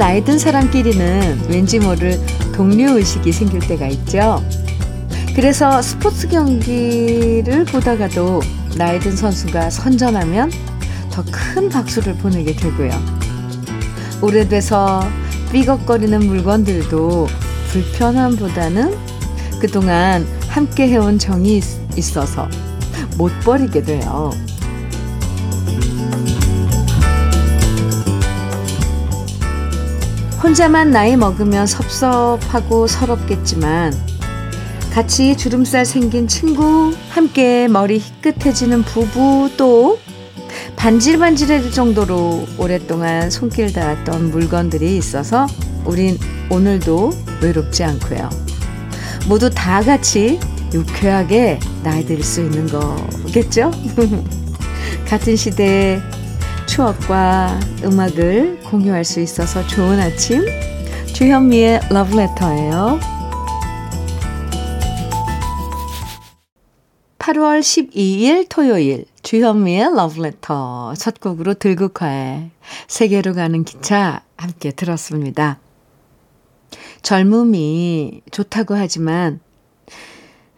나이 든 사람끼리는 왠지 모를 동료의식이 생길 때가 있죠. 그래서 스포츠 경기를 보다가도 나이 든 선수가 선전하면 더 큰 박수를 보내게 되고요. 오래돼서 삐걱거리는 물건들도 불편함보다는 그동안 함께 해온 정이 있어서 못 버리게 돼요. 혼자만 나이 먹으면 섭섭하고 서럽겠지만 같이 주름살 생긴 친구, 함께 머리 희끗해지는 부부, 또 반질반질해질 정도로 오랫동안 손길 닿았던 물건들이 있어서 우린 오늘도 외롭지 않고요. 모두 다 같이 유쾌하게 나이 들 수 있는 거겠죠? 같은 시대의 추억과 음악을 공유할 수 있어서 좋은 아침 주현미의 러브레터예요. 8월 12일 토요일 주현미의 러브레터 첫 곡으로 들국화의 세계로 가는 기차 함께 들었습니다. 젊음이 좋다고 하지만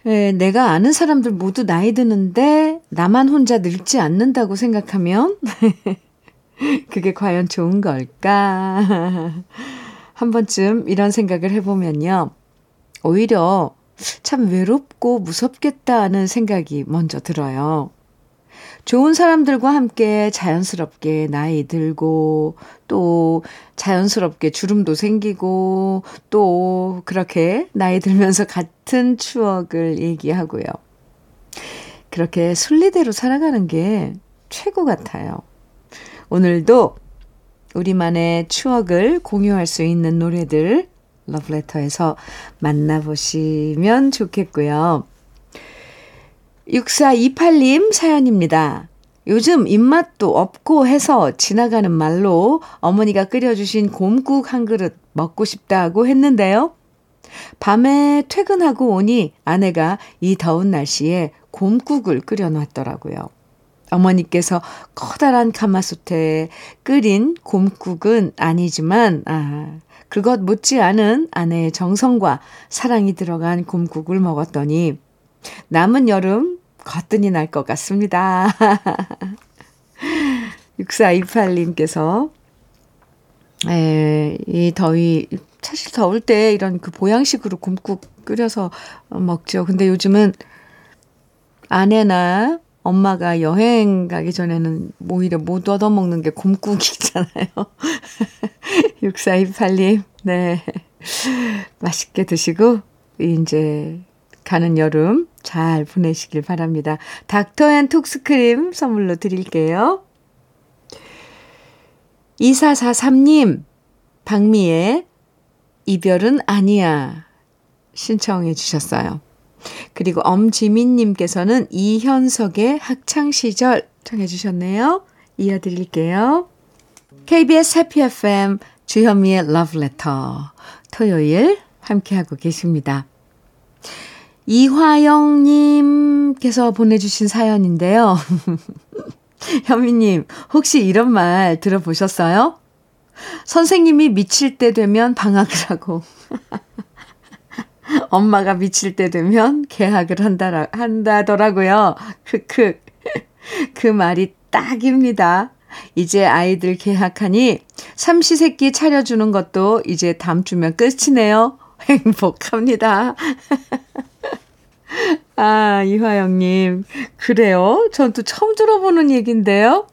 에, 내가 아는 사람들 모두 나이 드는데 나만 혼자 늙지 않는다고 생각하면 그게 과연 좋은 걸까? 한 번쯤 이런 생각을 해보면요. 오히려 참 외롭고 무섭겠다는 생각이 먼저 들어요. 좋은 사람들과 함께 자연스럽게 나이 들고 또 자연스럽게 주름도 생기고 또 그렇게 나이 들면서 같은 추억을 얘기하고요. 그렇게 순리대로 살아가는 게 최고 같아요. 오늘도 우리만의 추억을 공유할 수 있는 노래들 러브레터에서 만나보시면 좋겠고요. 6428님 사연입니다. 요즘 입맛도 없고 해서 지나가는 말로 어머니가 끓여주신 곰국 한 그릇 먹고 싶다고 했는데요. 밤에 퇴근하고 오니 아내가 이 더운 날씨에 곰국을 끓여놨더라고요. 어머니께서 커다란 가마솥에 끓인 곰국은 아니지만, 아, 그것 못지않은 아내의 정성과 사랑이 들어간 곰국을 먹었더니 남은 여름 거뜬히 날 것 같습니다. 6428님께서 에, 이 더위 사실 더울 때 이런 그 보양식으로 곰국 끓여서 먹죠. 근데 요즘은 아내나 엄마가 여행 가기 전에는 오히려 못 얻어먹는 게 곰국이잖아요. 6428님, 네. 맛있게 드시고, 이제 가는 여름 잘 보내시길 바랍니다. 닥터 앤 톡스크림 선물로 드릴게요. 2443님, 박미의 이별은 아니야 신청해 주셨어요. 그리고 엄지민님께서는 이현석의 학창시절 청해 주셨네요. 이어드릴게요. KBS 해피 FM 주현미의 러브레터 토요일 함께하고 계십니다. 이화영님께서 보내주신 사연인데요. 현미님, 혹시 이런 말 들어보셨어요? 선생님이 미칠 때 되면 방학을 하고, 엄마가 미칠 때 되면 개학을 한다, 한다더라고요. 크크. 그 말이 딱입니다. 이제 아이들 개학하니 삼시세끼 차려주는 것도 이제 다음 주면 끝이네요. 행복합니다. 아, 이화영님. 그래요? 전 또 처음 들어보는 얘기인데요.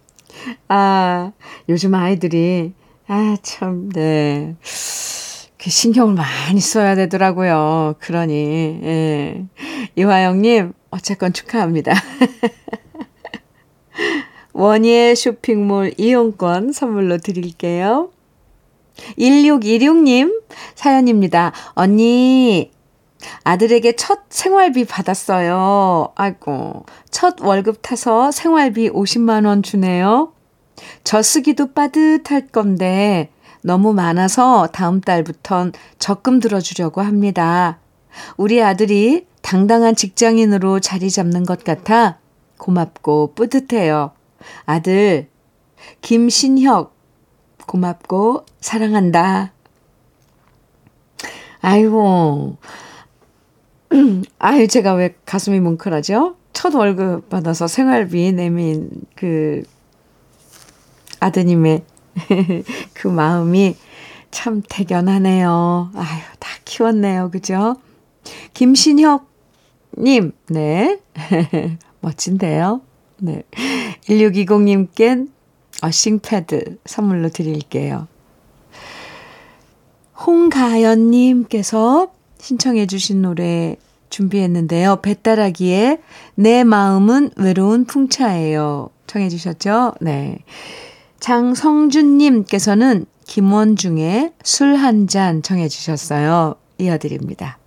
아, 요즘 아이들이, 아, 참, 네. 그 신경을 많이 써야 되더라고요. 그러니, 예. 이화영님, 어쨌건 축하합니다. 원예 쇼핑몰 이용권 선물로 드릴게요. 1616님 사연입니다. 언니, 아들에게 첫 생활비 받았어요. 아이고, 첫 월급 타서 생활비 50만원 주네요. 저 쓰기도 빠듯할 건데, 너무 많아서 다음 달부턴 적금 들어주려고 합니다. 우리 아들이 당당한 직장인으로 자리 잡는 것 같아 고맙고 뿌듯해요. 아들, 김신혁, 고맙고 사랑한다. 아이고, 아유, 제가 왜 가슴이 뭉클하죠? 첫 월급 받아서 생활비 내민 그 아드님의 그 마음이 참 대견하네요. 아유, 다 키웠네요. 그죠? 김신혁님, 네. 멋진데요? 네. 1620님께 어싱패드 선물로 드릴게요. 홍가연님께서 신청해 주신 노래 준비했는데요. 배따라기에 내 마음은 외로운 풍차예요. 청해 주셨죠? 네. 장성준님께서는 김원중의 술 한 잔 청해 주셨어요. 이어드립니다.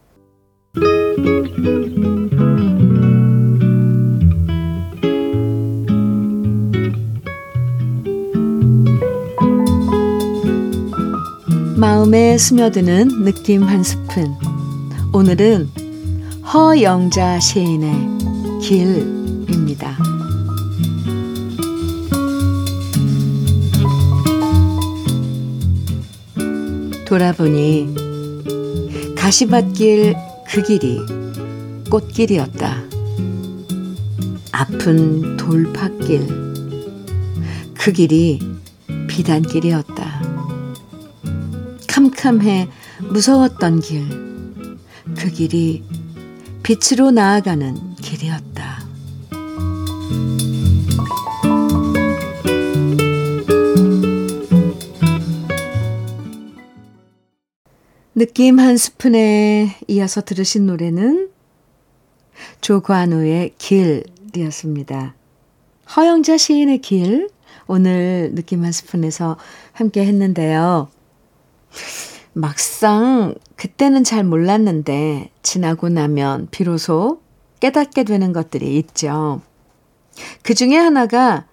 마음에 스며드는 느낌 한 스푼. 오늘은 허영자 시인의 길입니다. 돌아보니 가시밭길 그 길이 꽃길이었다. 아픈 돌팥길 그 길이 비단길이었다. 캄캄해 무서웠던 길, 그 길이 빛으로 나아가는 길이었다. 느낌 한 스푼에 이어서 들으신 노래는 조관우의 길이었습니다. 허영자 시인의 길, 오늘 느낌 한 스푼에서 함께 했는데요. 막상 그때는 잘 몰랐는데 지나고 나면 비로소 깨닫게 되는 것들이 있죠. 그 중에 하나가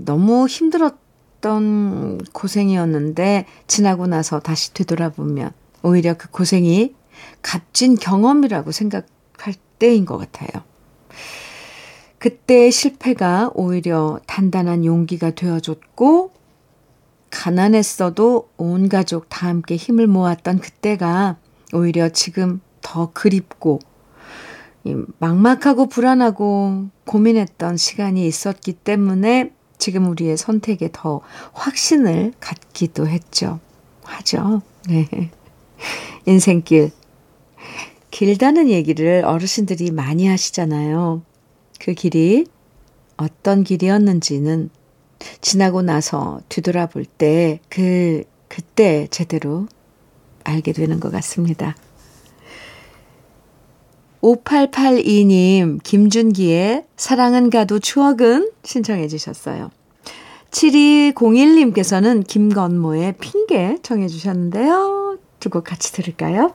너무 힘들었던 고생이었는데 지나고 나서 다시 되돌아보면 오히려 그 고생이 값진 경험이라고 생각할 때인 것 같아요. 그때의 실패가 오히려 단단한 용기가 되어줬고 가난했어도 온 가족 다 함께 힘을 모았던 그때가 오히려 지금 더 그립고 막막하고 불안하고 고민했던 시간이 있었기 때문에 지금 우리의 선택에 더 확신을 갖기도 했죠. 하죠. 네. 인생길. 길다는 얘기를 어르신들이 많이 하시잖아요. 그 길이 어떤 길이었는지는 지나고 나서 뒤돌아볼 때 그, 그때 제대로 알게 되는 것 같습니다. 5882님, 김준기의 사랑은 가도 추억은 신청해 주셨어요. 7201님께서는 김건모의 핑계 청해 주셨는데요. 두 곡 같이 들을까요?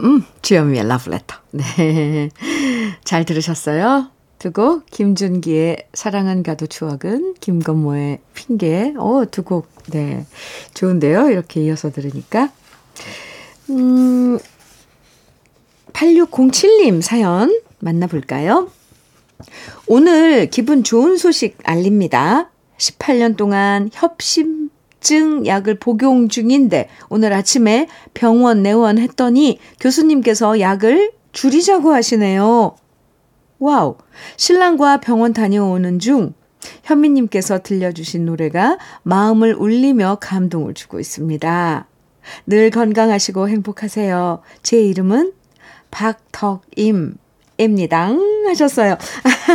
음, 주현미의 러브레터. 네. 잘 들으셨어요? 두곡 김준기의 사랑은 가도 추억은 김건모의 핑계 어, 두 곡 네. 좋은데요. 이렇게 이어서 들으니까 음 8607님 사연 만나볼까요? 오늘 기분 좋은 소식 알립니다. 18년 동안 협심증 약을 복용 중인데 오늘 아침에 병원 내원했더니 교수님께서 약을 줄이자고 하시네요. Wow! 신랑과 병원 다녀오는 중 현미님께서 들려주신 노래가 마음을 울리며 감동을 주고 있습니다. 늘 건강하시고 행복하세요. 제 이름은 박덕임. 입니다. 하셨어요.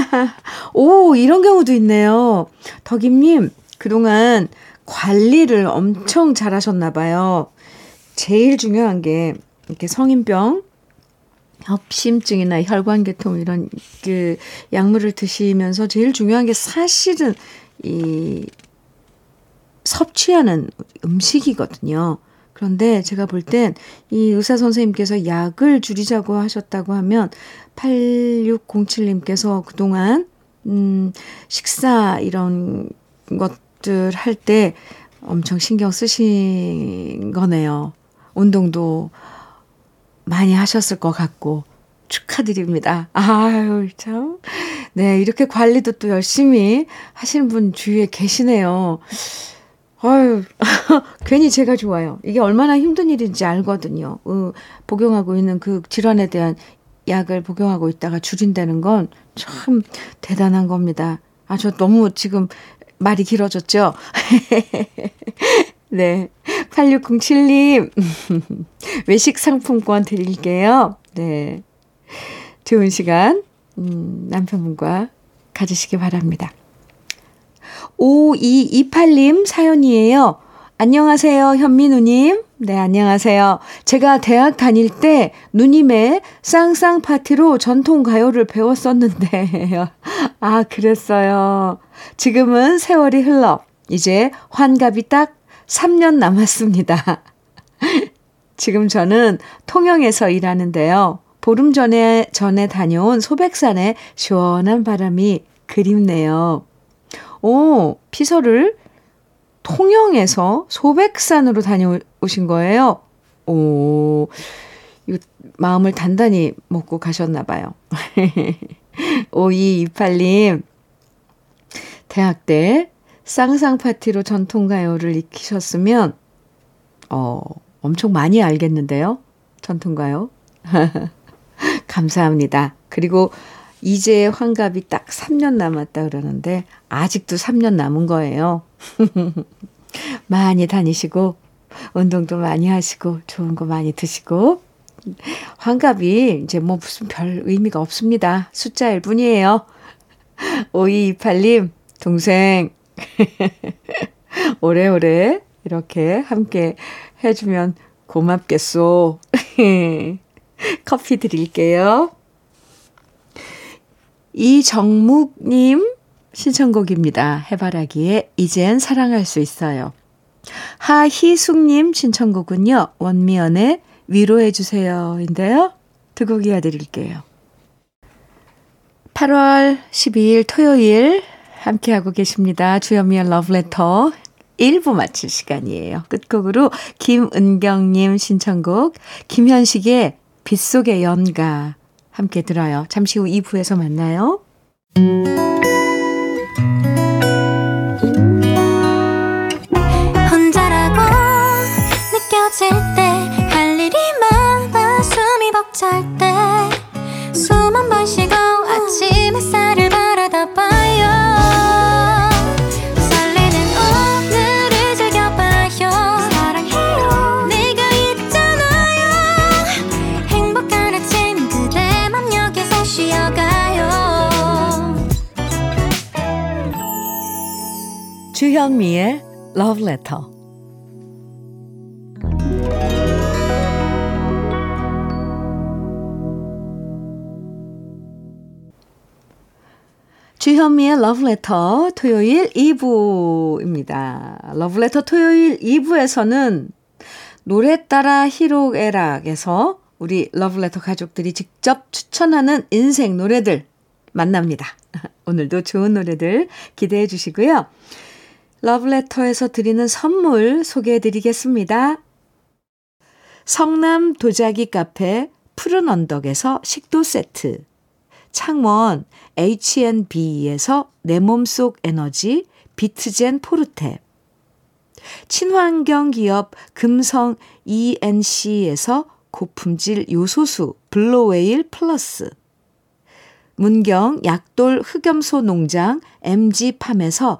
오, 이런 경우도 있네요. 덕임님, 그동안 관리를 엄청 잘 하셨나봐요. 제일 중요한 게, 이렇게 성인병, 협심증이나 혈관계통 이런 그 약물을 드시면서 제일 중요한 게 사실은 이 섭취하는 음식이거든요. 그런데 제가 볼 땐 이 의사 선생님께서 약을 줄이자고 하셨다고 하면 8607님께서 그동안 음 식사 이런 것들 할 때 엄청 신경 쓰신 거네요. 운동도 많이 하셨을 것 같고 축하드립니다. 아유, 참. 네, 이렇게 관리도 또 열심히 하시는 분 주위에 계시네요. 아유, 괜히 제가 좋아요. 이게 얼마나 힘든 일인지 알거든요. 어, 복용하고 있는 그 질환에 대한 약을 복용하고 있다가 줄인다는 건 참 대단한 겁니다. 아, 저 너무 지금 말이 길어졌죠? 네. 8607님, 외식 상품권 드릴게요. 네. 좋은 시간, 음, 남편분과 가지시기 바랍니다. 5228님 사연이에요. 안녕하세요, 현민우님. 네, 안녕하세요. 제가 대학 다닐 때 누님의 쌍쌍 파티로 전통 가요를 배웠었는데, 아, 그랬어요. 지금은 세월이 흘러, 이제 환갑이 딱 3년 남았습니다. 지금 저는 통영에서 일하는데요. 보름 전에, 전에 다녀온 소백산의 시원한 바람이 그립네요. 오, 피서를 통영에서 소백산으로 다녀오신 거예요? 오, 이거 마음을 단단히 먹고 가셨나 봐요. 5228님, 대학 때 쌍쌍 파티로 전통 가요를 익히셨으면, 어, 엄청 많이 알겠는데요? 전통 가요? 감사합니다. 그리고 이제 환갑이 딱 3년 남았다 그러는데 아직도 3년 남은 거예요. 많이 다니시고 운동도 많이 하시고 좋은 거 많이 드시고 환갑이 이제 뭐 무슨 별 의미가 없습니다. 숫자일 뿐이에요. 5228님 동생 오래오래 이렇게 함께 해주면 고맙겠소. 커피 드릴게요. 이정묵님 신청곡입니다. 해바라기에 이젠 사랑할 수 있어요. 하희숙님 신청곡은요. 원미연의 위로해주세요. 인데요. 두 곡 이어드릴게요. 8월 12일 토요일 함께하고 계십니다. 주현미의 러브레터 1부 마칠 시간이에요. 끝곡으로 김은경님 신청곡 김현식의 빗속의 연가 함께 들어요. 잠시 후 2부에서 만나요. 혼자라고 느껴질 때 할 일이 많아 숨이 벅찰 때 숨 한 번 쉬고 아침 햇살 주현미의 Love Letter. 주현미의 Love Letter 토요일 2부입니다. Love Letter 토요일 2부에서는 노래 따라 히로에락에서 우리 Love Letter 가족들이 직접 추천하는 인생 노래들 만납니다. 오늘도 좋은 노래들 기대해 주시고요. 러브레터에서 드리는 선물 소개해 드리겠습니다. 성남 도자기 카페 푸른 언덕에서 식도 세트, 창원 H&B에서 내 몸속 에너지 비트젠 포르테, 친환경 기업 금성 ENC에서 고품질 요소수 블로웨일 플러스, 문경 약돌 흑염소 농장 MG팜에서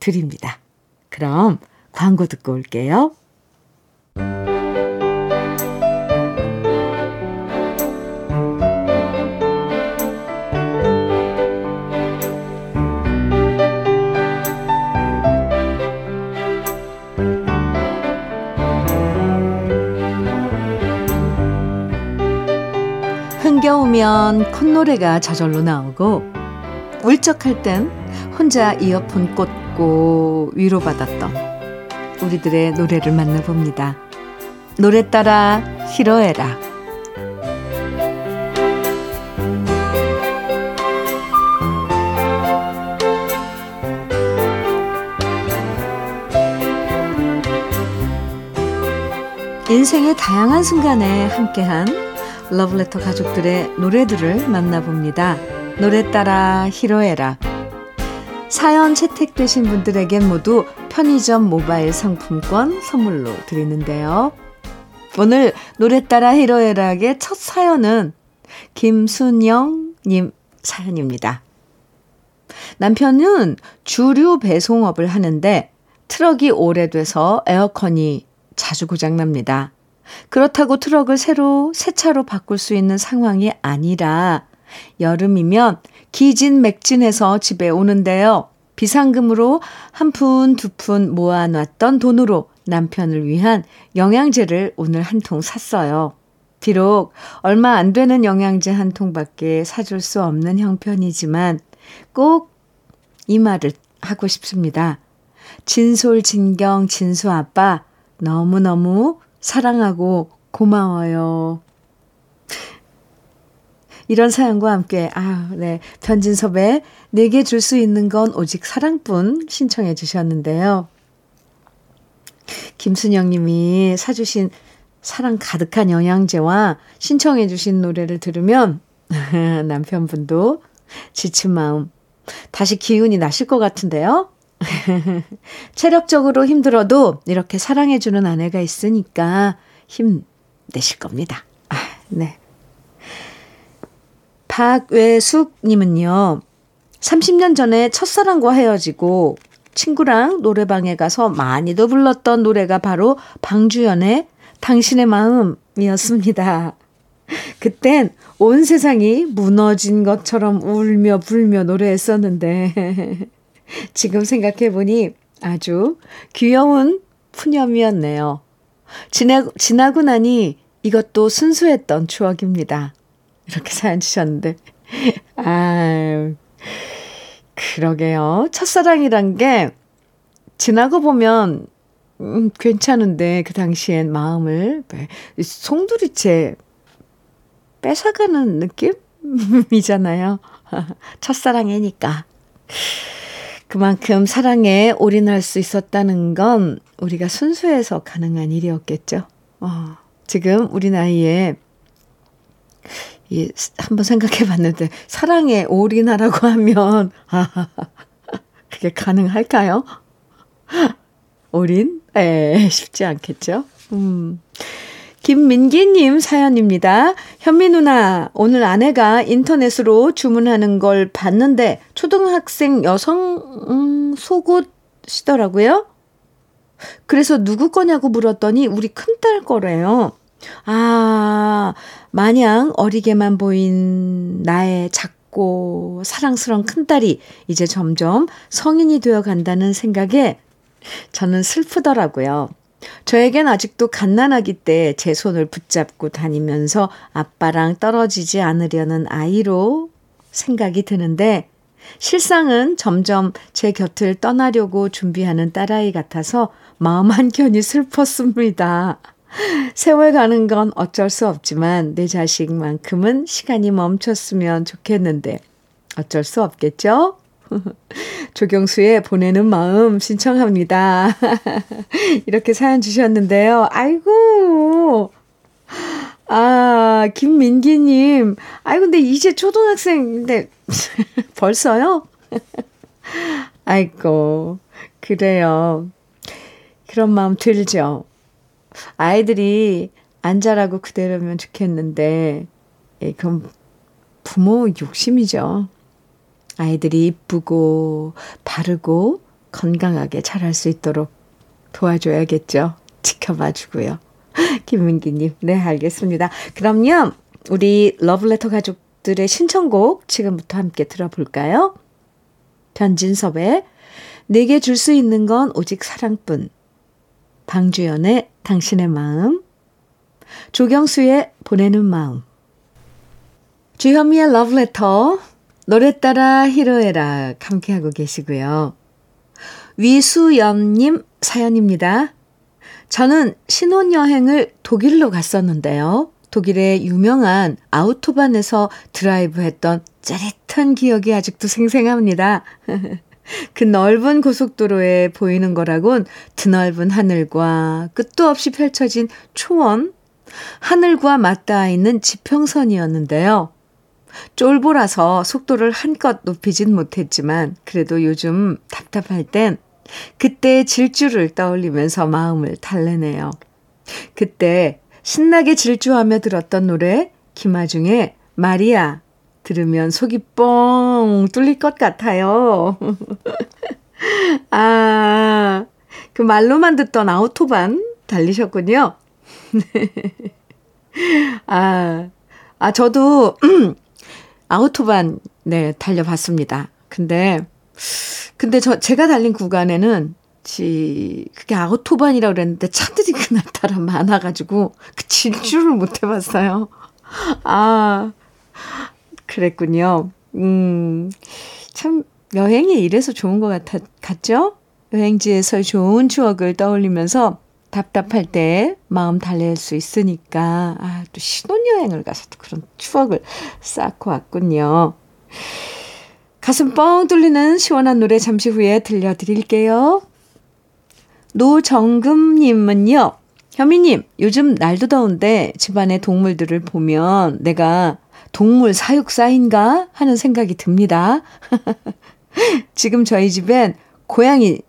드립니다. 그럼 광고 듣고 올게요. 흥겨우면 콧노래가 저절로 나오고 울적할 땐 혼자 이어폰 꽂고 위로받았던 우리들의 노래를 만나봅니다. 노래 따라 히로에라 인생의 다양한 순간에 함께한 러브레터 가족들의 노래들을 만나봅니다. 노래 따라 히로에라. 사연 채택되신 분들에겐 모두 편의점 모바일 상품권 선물로 드리는데요. 오늘 노래 따라 히로에락의 첫 사연은 김순영님 사연입니다. 남편은 주류 배송업을 하는데 트럭이 오래돼서 에어컨이 자주 고장납니다. 그렇다고 트럭을 새로 새 차로 바꿀 수 있는 상황이 아니라 여름이면 기진맥진해서 집에 오는데요. 비상금으로 한 푼, 두 푼 모아놨던 돈으로 남편을 위한 영양제를 오늘 한 통 샀어요. 비록 얼마 안 되는 영양제 한 통밖에 사줄 수 없는 형편이지만 꼭 이 말을 하고 싶습니다. 진솔, 진경, 진수 아빠 너무너무 사랑하고 고마워요. 이런 사연과 함께, 아, 네. 변진섭의 내게 줄 수 있는 건 오직 사랑뿐 신청해 주셨는데요. 김순영 님이 사주신 사랑 가득한 영양제와 신청해 주신 노래를 들으면 남편분도 지친 마음 다시 기운이 나실 것 같은데요. 체력적으로 힘들어도 이렇게 사랑해주는 아내가 있으니까 힘내실 겁니다. 아, 네. 박외숙님은요, 30년 전에 첫사랑과 헤어지고 친구랑 노래방에 가서 많이도 불렀던 노래가 바로 방주연의 당신의 마음이었습니다. 그땐 온 세상이 무너진 것처럼 울며 불며 노래했었는데, 지금 생각해보니 아주 귀여운 푸념이었네요. 지나, 지나고 나니 이것도 순수했던 추억입니다. 이렇게 사연 주셨는데. 아 그러게요. 첫사랑이란 게 지나고 보면 음, 괜찮은데 그 당시엔 마음을 송두리째 뺏어가는 느낌이잖아요. 첫사랑이니까. 그만큼 사랑에 올인할 수 있었다는 건 우리가 순수해서 가능한 일이었겠죠. 어, 지금 우리 나이에 이 한번 생각해 봤는데 사랑에 올인하라고 하면 아, 그게 가능할까요? 올인? 에, 쉽지 않겠죠. 음. 김민기님 사연입니다. 현미 누나, 오늘 아내가 인터넷으로 주문하는 걸 봤는데 초등학생 여성 음, 속옷이더라고요. 그래서 누구 거냐고 물었더니 우리 큰딸 거래요. 아, 마냥 어리게만 보인 나의 작고 사랑스러운 큰딸이 이제 점점 성인이 되어 간다는 생각에 저는 슬프더라고요. 저에겐 아직도 갓난아기 때 제 손을 붙잡고 다니면서 아빠랑 떨어지지 않으려는 아이로 생각이 드는데 실상은 점점 제 곁을 떠나려고 준비하는 딸아이 같아서 마음 한켠이 슬펐습니다. 세월 가는 건 어쩔 수 없지만 내 자식만큼은 시간이 멈췄으면 좋겠는데 어쩔 수 없겠죠? 조경수의 보내는 마음 신청합니다. 이렇게 사연 주셨는데요. 아이고. 아, 김민기님. 아이, 근데 이제 초등학생인데, 벌써요? 아이고, 그래요. 그런 마음 들죠. 아이들이 안 자라고 그대로면 좋겠는데, 예, 그럼 부모 욕심이죠. 아이들이 이쁘고 바르고 건강하게 자랄 수 있도록 도와줘야겠죠. 지켜봐 주고요. 김민기님, 네, 알겠습니다. 그럼요, 우리 러블레터 가족들의 신청곡 지금부터 함께 들어볼까요? 변진섭의 내게 줄 수 있는 건 오직 사랑뿐. 방주연의 당신의 마음. 조경수의 보내는 마음. 주현미의 러브레터. 노래 따라 히로에락 함께하고 계시고요. 위수연님 사연입니다. 저는 신혼여행을 독일로 갔었는데요. 독일의 유명한 아우토반에서 드라이브 했던 짜릿한 기억이 아직도 생생합니다. 그 넓은 고속도로에 보이는 거라곤 드넓은 하늘과 끝도 없이 펼쳐진 초원, 하늘과 맞닿아 있는 지평선이었는데요. 쫄보라서 속도를 한껏 높이진 못했지만 그래도 요즘 답답할 땐 그때의 질주를 떠올리면서 마음을 달래네요. 그때 신나게 질주하며 들었던 노래 김아중의 마리아 들으면 속이 뻥 뚫릴 것 같아요. 아, 그 말로만 듣던 아우토반 달리셨군요. 아, 아, 저도 아우토반, 네, 달려봤습니다. 근데, 근데 저, 제가 달린 구간에는, 지, 그게 아우토반이라고 그랬는데 차들이 그날따라 많아가지고, 그 질주를 못 해봤어요. 아, 그랬군요. 음, 참, 여행이 이래서 좋은 것 같, 같죠? 여행지에서 좋은 추억을 떠올리면서 답답할 때 마음 달랠 수 있으니까, 아, 또 신혼여행을 가서 또 그런 추억을 쌓고 왔군요. 가슴 뻥 뚫리는 시원한 노래 잠시 후에 들려드릴게요. 노정금님은요, 현미님, 요즘 날도 더운데 집안의 동물들을 보면 내가 동물 사육사인가 하는 생각이 듭니다. 지금 저희 집엔 고양이,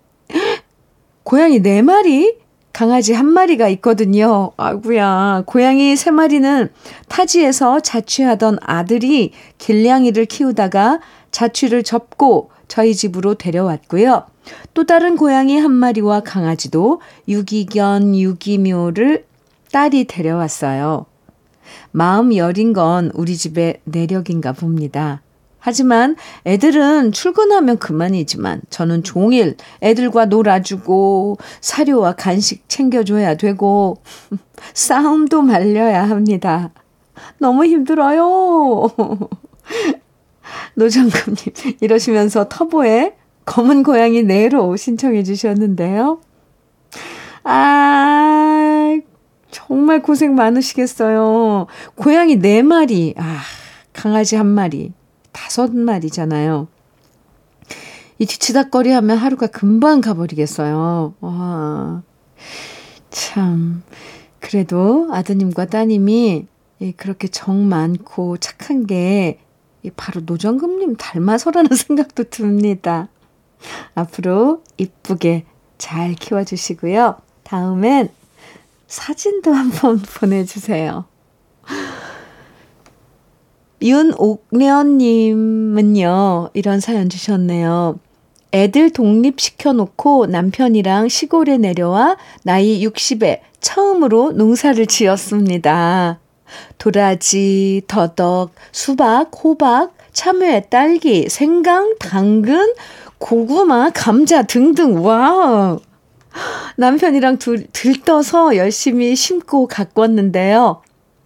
고양이 네 마리? 강아지 한 마리가 있거든요. 아구야. 고양이 세 마리는 타지에서 자취하던 아들이 길냥이를 키우다가 자취를 접고 저희 집으로 데려왔고요. 또 다른 고양이 한 마리와 강아지도 유기견, 유기묘를 딸이 데려왔어요. 마음 여린 건 우리 집의 내력인가 봅니다. 하지만 애들은 출근하면 그만이지만 저는 종일 애들과 놀아주고 사료와 간식 챙겨줘야 되고 싸움도 말려야 합니다. 너무 힘들어요. 노정금님 이러시면서 터보의 검은 고양이 네로 신청해 주셨는데요. 아 정말 고생 많으시겠어요. 고양이 네 마리, 아 강아지 한 마리. 다섯 마리잖아요. 이 뒤치다거리 하면 하루가 금방 가버리겠어요. 와. 참. 그래도 아드님과 따님이 그렇게 정 많고 착한 게 바로 노정금님 닮아서라는 생각도 듭니다. 앞으로 이쁘게 잘 키워주시고요. 다음엔 사진도 한번 보내주세요. 윤옥련님은요, 이런 사연 주셨네요. 애들 독립시켜 놓고 남편이랑 시골에 내려와 나이 60에 처음으로 농사를 지었습니다. 도라지, 더덕, 수박, 호박, 참외, 딸기, 생강, 당근, 고구마, 감자 등등. 와 남편이랑 둘, 들떠서 열심히 심고 가꿨는데요.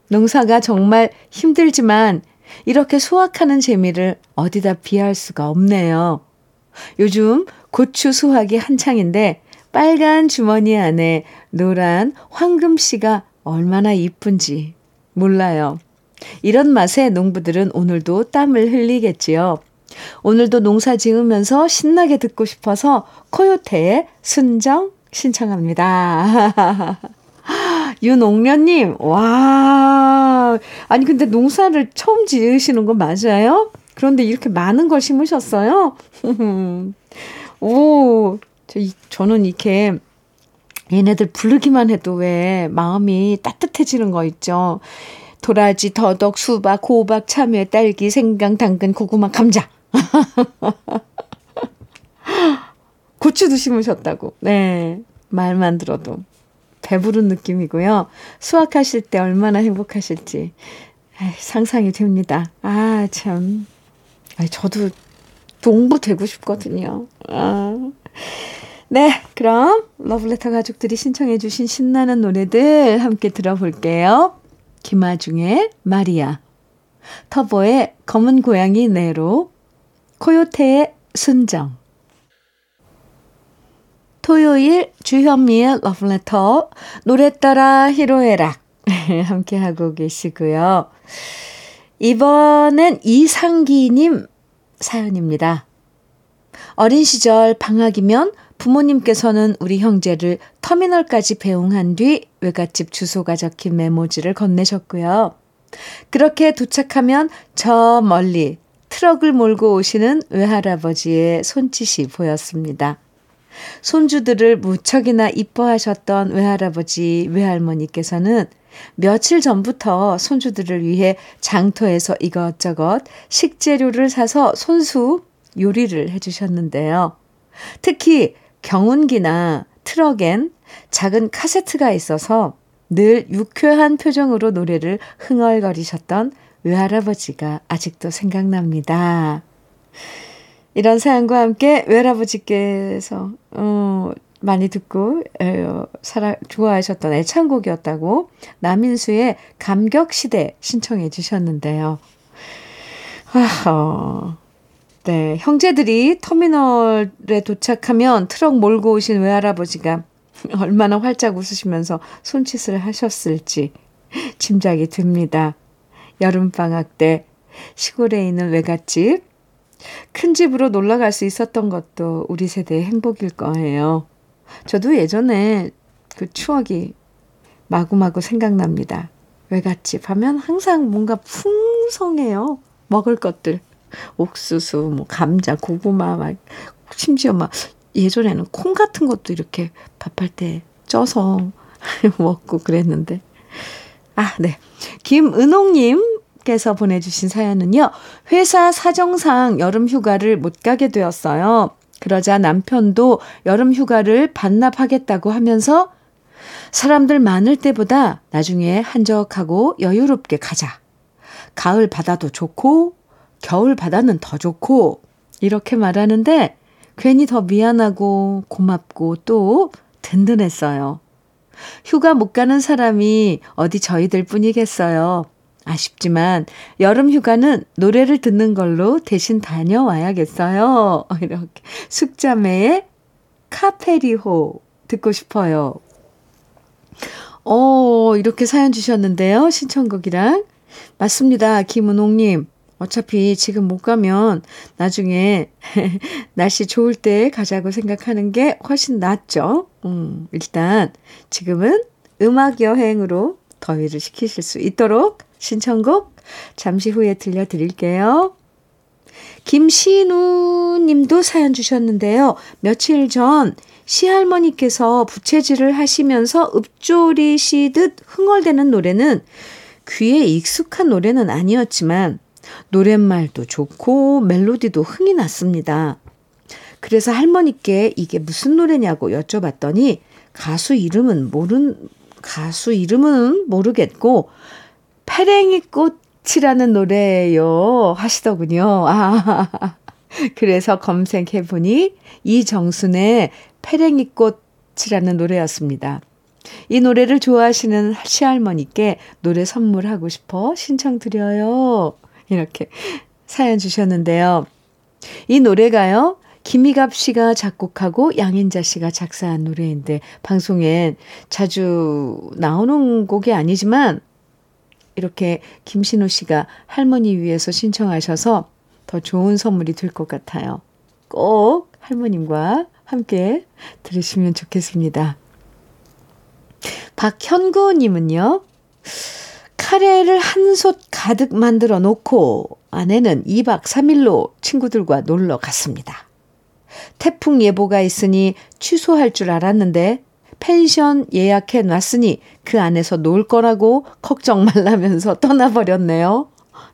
농사가 정말 힘들지만 이렇게 수확하는 재미를 어디다 비할 수가 없네요. 요즘 고추 수확이 한창인데 빨간 주머니 안에 노란 황금씨가 얼마나 이쁜지 몰라요. 이런 맛에 농부들은 오늘도 땀을 흘리겠지요. 오늘도 농사 지으면서 신나게 듣고 싶어서 코요태의 순정 신청합니다. 윤옥련님, 와. 아니, 근데 농사를 처음 지으시는 거 맞아요? 그런데 이렇게 많은 걸 심으셨어요? 오, 저, 저는 이렇게 얘네들 부르기만 해도 왜 마음이 따뜻해지는 거 있죠. 도라지, 더덕, 수박, 호박, 참외, 딸기, 생강, 당근, 고구마, 감자. 고추도 심으셨다고. 네. 말만 들어도 배부른 느낌이고요. 수확하실 때 얼마나 행복하실지 상상이 됩니다. 아, 참. 아, 저도 농부 되고 싶거든요. 아. 네, 그럼 러블레터 가족들이 신청해 주신 신나는 노래들 함께 들어볼게요. 김아중의 마리아, 터보의 검은 고양이 네로, 코요테의 순정. 토요일 주현미의 러브레터 노래 따라 히로에락 함께 하고 계시고요. 이번엔 이상기님 사연입니다. 어린 시절 방학이면 부모님께서는 우리 형제를 터미널까지 배웅한 뒤 외갓집 주소가 적힌 메모지를 건네셨고요. 그렇게 도착하면 저 멀리 트럭을 몰고 오시는 외할아버지의 손짓이 보였습니다. 손주들을 무척이나 이뻐하셨던 외할아버지, 외할머니께서는 며칠 전부터 손주들을 위해 장터에서 이것저것 식재료를 사서 손수 요리를 해주셨는데요. 특히 경운기나 트럭엔 작은 카세트가 있어서 늘 유쾌한 표정으로 노래를 흥얼거리셨던 외할아버지가 아직도 생각납니다. 이런 사연과 함께 외할아버지께서 어, 많이 듣고 어, 사랑 좋아하셨던 애창곡이었다고 남인수의 감격시대 신청해 주셨는데요. 아, 네, 형제들이 터미널에 도착하면 트럭 몰고 오신 외할아버지가 얼마나 활짝 웃으시면서 손짓을 하셨을지 짐작이 듭니다. 여름방학 때 시골에 있는 외갓집 큰 집으로 놀러 갈 수 있었던 것도 우리 세대의 행복일 거예요. 저도 예전에 그 추억이 마구마구 생각납니다. 외갓집 하면 항상 뭔가 풍성해요. 먹을 것들. 옥수수, 뭐 감자, 고구마, 막 심지어 막 예전에는 콩 같은 것도 이렇게 밥할 때 쪄서 먹고 그랬는데. 아, 네. 김은옥님 께서 보내주신 사연은요. 회사 사정상 여름 휴가를 못 가게 되었어요. 그러자 남편도 여름 휴가를 반납하겠다고 하면서 사람들 많을 때보다 나중에 한적하고 여유롭게 가자. 가을 바다도 좋고 겨울 바다는 더 좋고 이렇게 말하는데 괜히 더 미안하고 고맙고 또 든든했어요. 휴가 못 가는 사람이 어디 저희들 뿐이겠어요. 아쉽지만 여름 휴가는 노래를 듣는 걸로 대신 다녀와야겠어요. 이렇게 숙자매의 카페리호 듣고 싶어요. 어, 이렇게 사연 주셨는데요. 신청곡이랑. 맞습니다. 김은옥님. 어차피 지금 못 가면 나중에 날씨 좋을 때 가자고 생각하는 게 훨씬 낫죠. 음, 일단 지금은 음악 여행으로 더위를 식히실 수 있도록 신청곡 잠시 후에 들려드릴게요. 김신우 님도 사연 주셨는데요. 며칠 전 시할머니께서 부채질을 하시면서 읊조리시듯 흥얼대는 노래는 귀에 익숙한 노래는 아니었지만 노랫말도 좋고 멜로디도 흥이 났습니다. 그래서 할머니께 이게 무슨 노래냐고 여쭤봤더니 가수 이름은 모른 가수 이름은 모르겠고 페랭이 꽃이라는 노래예요 하시더군요. 아, 그래서 검색해 보니 이정순의 페랭이 꽃 꽃이라는 노래였습니다. 이 노래를 좋아하시는 시할머니께 노래 선물하고 싶어 신청드려요. 이렇게 사연 주셨는데요. 이 노래가요, 김희갑 씨가 작곡하고 양인자 씨가 작사한 노래인데, 방송엔 자주 나오는 곡이 아니지만, 이렇게 김신호 씨가 할머니 위해서 신청하셔서 더 좋은 선물이 될 것 같아요. 꼭 할머님과 함께 들으시면 좋겠습니다. 박현구님은요, 카레를 한 솥 가득 만들어 놓고 아내는 2박 3일로 친구들과 놀러 갔습니다. 태풍 예보가 있으니 취소할 줄 알았는데 펜션 예약해 놨으니 그 안에서 놀 거라고 걱정 말라면서 떠나버렸네요.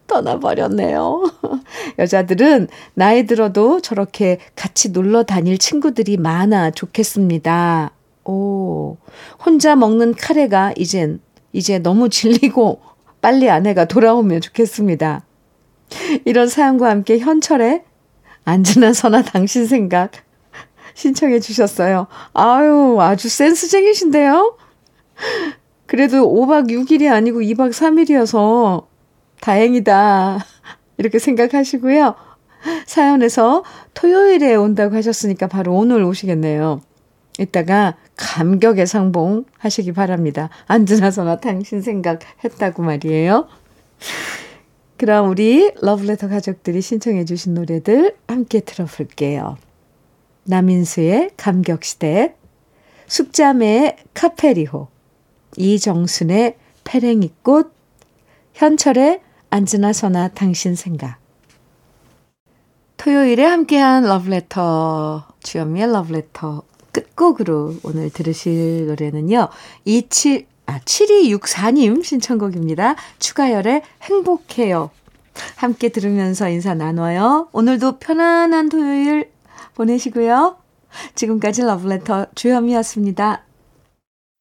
떠나버렸네요. 여자들은 나이 들어도 저렇게 같이 놀러 다닐 친구들이 많아 좋겠습니다. 오, 혼자 먹는 카레가 이젠, 이제 너무 질리고 빨리 아내가 돌아오면 좋겠습니다. 이런 사연과 함께 현철의 안지나 서나 당신 생각 신청해 주셨어요. 아유, 아주 센스쟁이신데요? 그래도 5박 6일이 아니고 2박 3일이어서 다행이다. 이렇게 생각하시고요. 사연에서 토요일에 온다고 하셨으니까 바로 오늘 오시겠네요. 이따가 감격의 상봉 하시기 바랍니다. 안지나서나 당신 생각했다고 말이에요. 그럼 우리 러브레터 가족들이 신청해 주신 노래들 함께 들어볼게요. 남인수의 감격시대, 숙자매의 카페리호, 이정순의 페랭이꽃, 현철의 안즈나 서나 당신 생각. 토요일에 함께한 러브레터, 주현미의 러브레터 끝곡으로 오늘 들으실 노래는요. 27, 아, 7264님 신청곡입니다. 추가열의 행복해요. 함께 들으면서 인사 나눠요. 오늘도 편안한 토요일 보내시고요. 지금까지 러브레터 주현미였습니다.